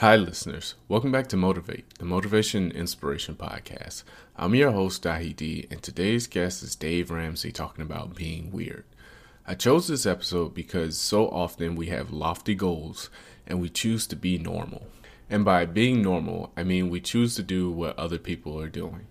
Hi, listeners. Welcome back to Motivate, the Motivation and Inspiration Podcast. I'm your host, Dahi D, and today's guest is Dave Ramsey talking about being weird. I chose this episode because so often we have lofty goals and we choose to be normal. And by being normal, I mean we choose to do what other people are doing.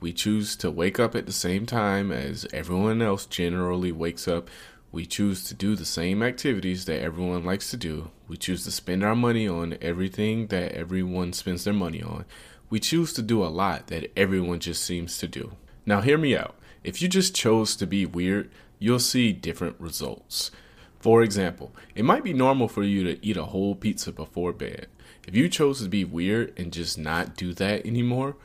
We choose to wake up at the same time as everyone else generally wakes up we choose to do the same activities that everyone likes to do. We choose to spend our money on everything that everyone spends their money on. We choose to do a lot that everyone just seems to do. Now, hear me out. If you just chose to be weird, you'll see different results. For example, it might be normal for you to eat a whole pizza before bed. If you chose to be weird and just not do that anymore,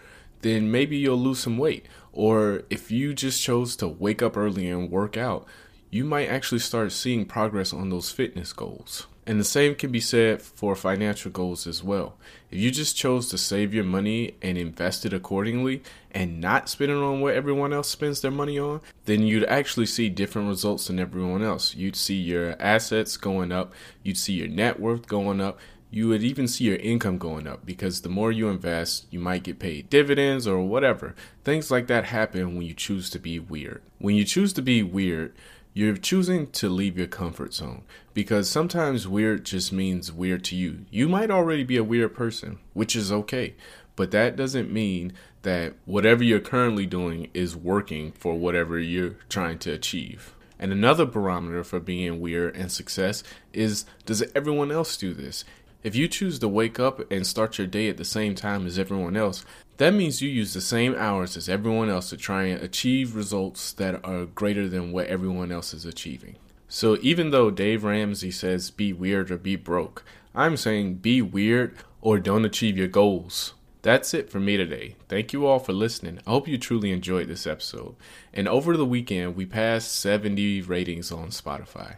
then maybe you'll lose some weight. Or if you just chose to wake up early and work out, you might actually start seeing progress on those fitness goals. And the same can be said for financial goals as well. If you just chose to save your money and invest it accordingly and not spend it on what everyone else spends their money on, then you'd actually see different results than everyone else. You'd see your assets going up, you'd see your net worth going up, you would even see your income going up because the more you invest, you might get paid dividends or whatever. Things like that happen when you choose to be weird. When you choose to be weird, you're choosing to leave your comfort zone because sometimes weird just means weird to you. You might already be a weird person, which is okay, but that doesn't mean that whatever you're currently doing is working for whatever you're trying to achieve. And another barometer for being weird and success is does everyone else do this? If you choose to wake up and start your day at the same time as everyone else, that means you use the same hours as everyone else to try and achieve results that are greater than what everyone else is achieving. So even though Dave Ramsey says be weird or be broke, I'm saying be weird or don't achieve your goals. That's it for me today. Thank you all for listening. I hope you truly enjoyed this episode. And over the weekend, we passed 70 ratings on Spotify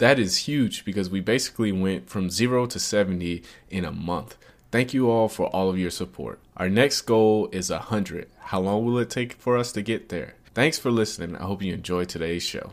that is huge because we basically went from zero to 70 in a month. Thank you all for all of your support. Our next goal is 100. How long will it take for us to get there? Thanks for listening. I hope you enjoyed today's show.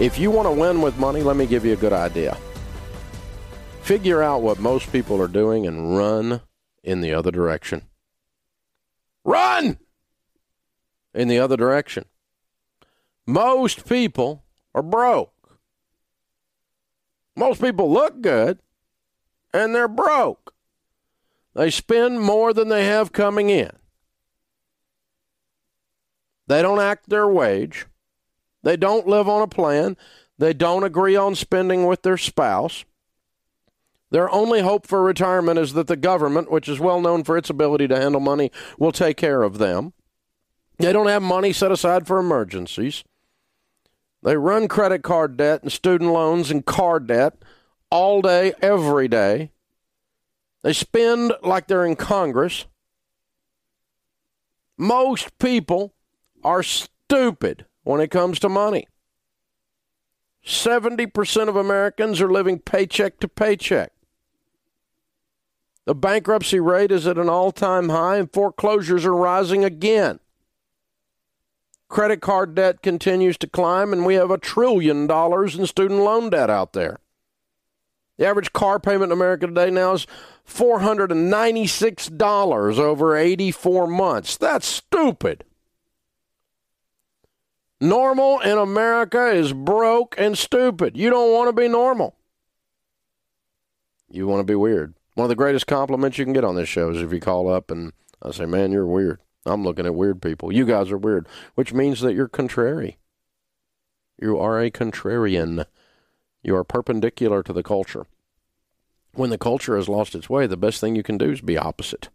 If you want to win with money, let me give you a good idea. Figure out what most people are doing and run in the other direction. Run in the other direction. Most people are broke. Most people look good and they're broke. They spend more than they have coming in. They don't act their wage. They don't live on a plan. They don't agree on spending with their spouse. Their only hope for retirement is that the government, which is well known for its ability to handle money, will take care of them. They don't have money set aside for emergencies. They run credit card debt and student loans and car debt all day, every day. They spend like they're in Congress. Most people are stupid when it comes to money. 70% of Americans are living paycheck to paycheck. The bankruptcy rate is at an all time high, and foreclosures are rising again. Credit card debt continues to climb, and we have a trillion dollars in student loan debt out there. The average car payment in America today now is $496 over 84 months. That's stupid. Normal in America is broke and stupid. You don't want to be normal. You want to be weird. One of the greatest compliments you can get on this show is if you call up and I say, man, you're weird. I'm looking at weird people. You guys are weird, which means that you're contrary. You are a contrarian. You are perpendicular to the culture. When the culture has lost its way, the best thing you can do is be opposite.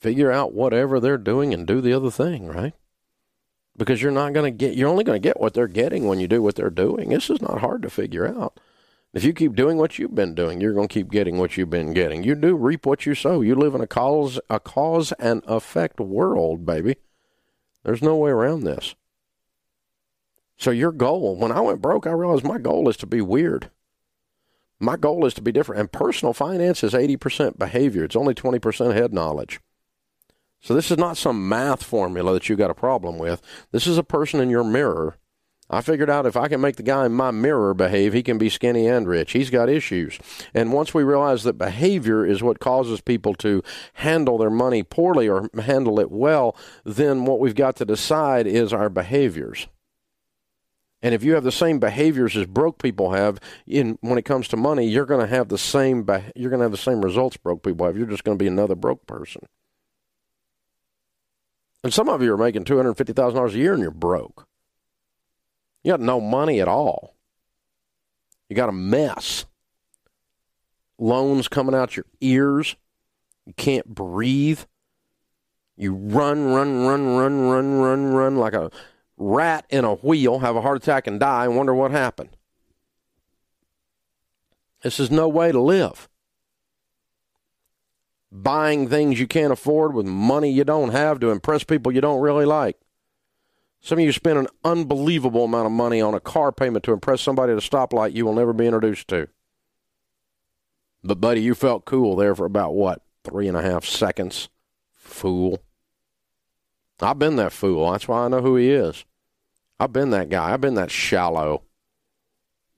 Figure out whatever they're doing and do the other thing, right? Because you're not going to get, you're only going to get what they're getting when you do what they're doing. This is not hard to figure out. If you keep doing what you've been doing, you're going to keep getting what you've been getting. You do reap what you sow. You live in a cause, a cause and effect world, baby. There's no way around this. So your goal, when I went broke, I realized my goal is to be weird. My goal is to be different. And personal finance is 80% behavior. It's only 20% head knowledge. So this is not some math formula that you got a problem with. This is a person in your mirror I figured out if I can make the guy in my mirror behave, he can be skinny and rich. He's got issues. And once we realize that behavior is what causes people to handle their money poorly or handle it well, then what we've got to decide is our behaviors. And if you have the same behaviors as broke people have in when it comes to money, you're going to have the same you're going to have the same results broke people have. You're just going to be another broke person. And some of you are making two hundred fifty thousand dollars a year and you're broke. You got no money at all. You got a mess. Loans coming out your ears. You can't breathe. You run, run, run, run, run, run, run like a rat in a wheel, have a heart attack and die, and wonder what happened. This is no way to live. Buying things you can't afford with money you don't have to impress people you don't really like. Some of you spend an unbelievable amount of money on a car payment to impress somebody at a stoplight you will never be introduced to. But, buddy, you felt cool there for about what? Three and a half seconds? Fool. I've been that fool. That's why I know who he is. I've been that guy. I've been that shallow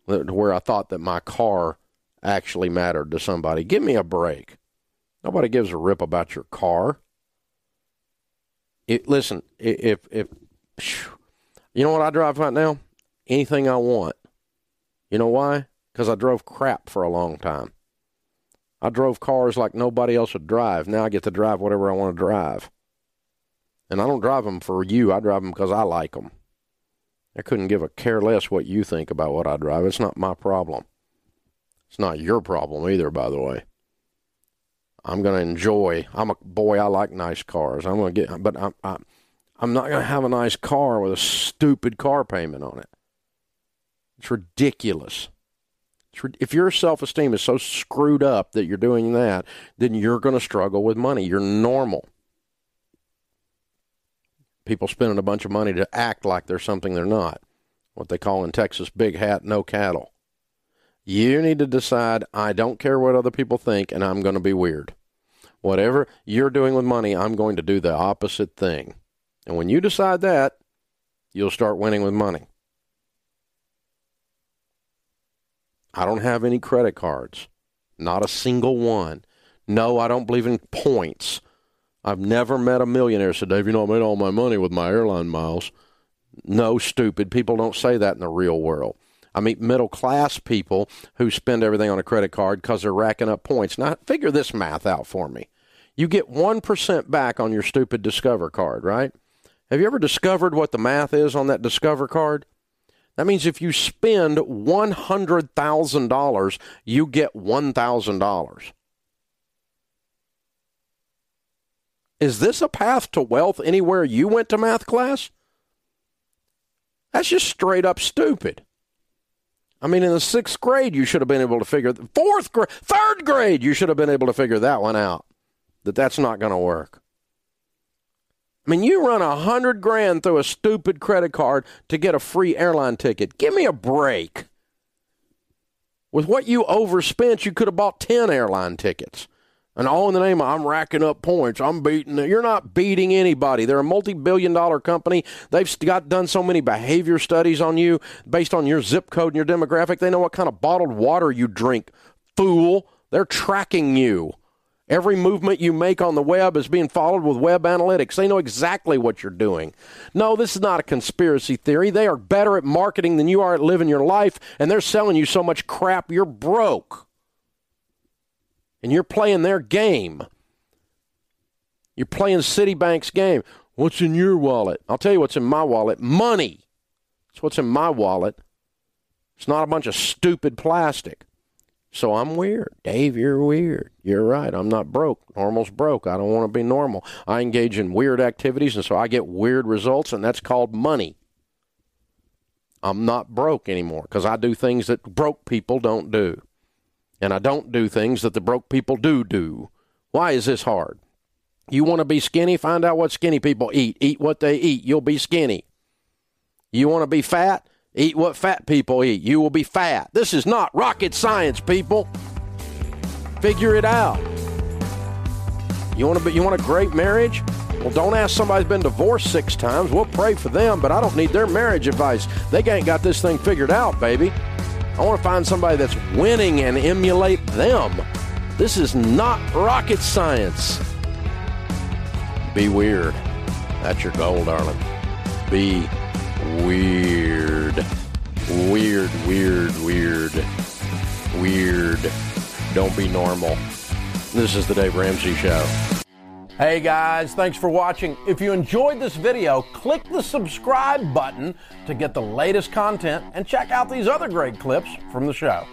where I thought that my car actually mattered to somebody. Give me a break. Nobody gives a rip about your car. It, listen, if if you know what I drive right now? Anything I want. You know why? Because I drove crap for a long time. I drove cars like nobody else would drive. Now I get to drive whatever I want to drive. And I don't drive them for you. I drive them because I like them. I couldn't give a care less what you think about what I drive. It's not my problem. It's not your problem either, by the way. I'm going to enjoy. I'm a boy. I like nice cars. I'm going to get, but I'm, I, I'm not going to have a nice car with a stupid car payment on it. It's ridiculous. It's, if your self esteem is so screwed up that you're doing that, then you're going to struggle with money. You're normal. People spending a bunch of money to act like they're something they're not. What they call in Texas, big hat, no cattle. You need to decide, I don't care what other people think, and I'm going to be weird. Whatever you're doing with money, I'm going to do the opposite thing. And when you decide that, you'll start winning with money. I don't have any credit cards, not a single one. No, I don't believe in points. I've never met a millionaire said, Dave, you know, I made all my money with my airline miles. No, stupid. People don't say that in the real world. I meet middle class people who spend everything on a credit card because they're racking up points. Now, figure this math out for me. You get 1% back on your stupid Discover card, right? Have you ever discovered what the math is on that Discover card? That means if you spend $100,000, you get $1,000. Is this a path to wealth anywhere you went to math class? That's just straight up stupid. I mean, in the sixth grade, you should have been able to figure, fourth grade, third grade, you should have been able to figure that one out. That that's not going to work. I mean, you run a hundred grand through a stupid credit card to get a free airline ticket. Give me a break. With what you overspent, you could have bought 10 airline tickets. And all in the name of I'm racking up points. I'm beating. You're not beating anybody. They're a multi-billion-dollar company. They've got done so many behavior studies on you based on your zip code and your demographic. They know what kind of bottled water you drink. Fool. They're tracking you. Every movement you make on the web is being followed with web analytics. They know exactly what you're doing. No, this is not a conspiracy theory. They are better at marketing than you are at living your life, and they're selling you so much crap you're broke. And you're playing their game. You're playing Citibank's game. What's in your wallet? I'll tell you what's in my wallet money. That's what's in my wallet. It's not a bunch of stupid plastic. So I'm weird. Dave, you're weird. You're right. I'm not broke. Normal's broke. I don't want to be normal. I engage in weird activities, and so I get weird results, and that's called money. I'm not broke anymore because I do things that broke people don't do. And I don't do things that the broke people do do. Why is this hard? You want to be skinny? Find out what skinny people eat. Eat what they eat. You'll be skinny. You want to be fat? Eat what fat people eat. You will be fat. This is not rocket science, people. Figure it out. You want to be, you want a great marriage? Well, don't ask somebody who's been divorced six times. We'll pray for them, but I don't need their marriage advice. They ain't got this thing figured out, baby. I want to find somebody that's winning and emulate them. This is not rocket science. Be weird. That's your goal, darling. Be weird. Weird, weird, weird. Weird. Don't be normal. This is the Dave Ramsey Show. Hey guys, thanks for watching. If you enjoyed this video, click the subscribe button to get the latest content and check out these other great clips from the show.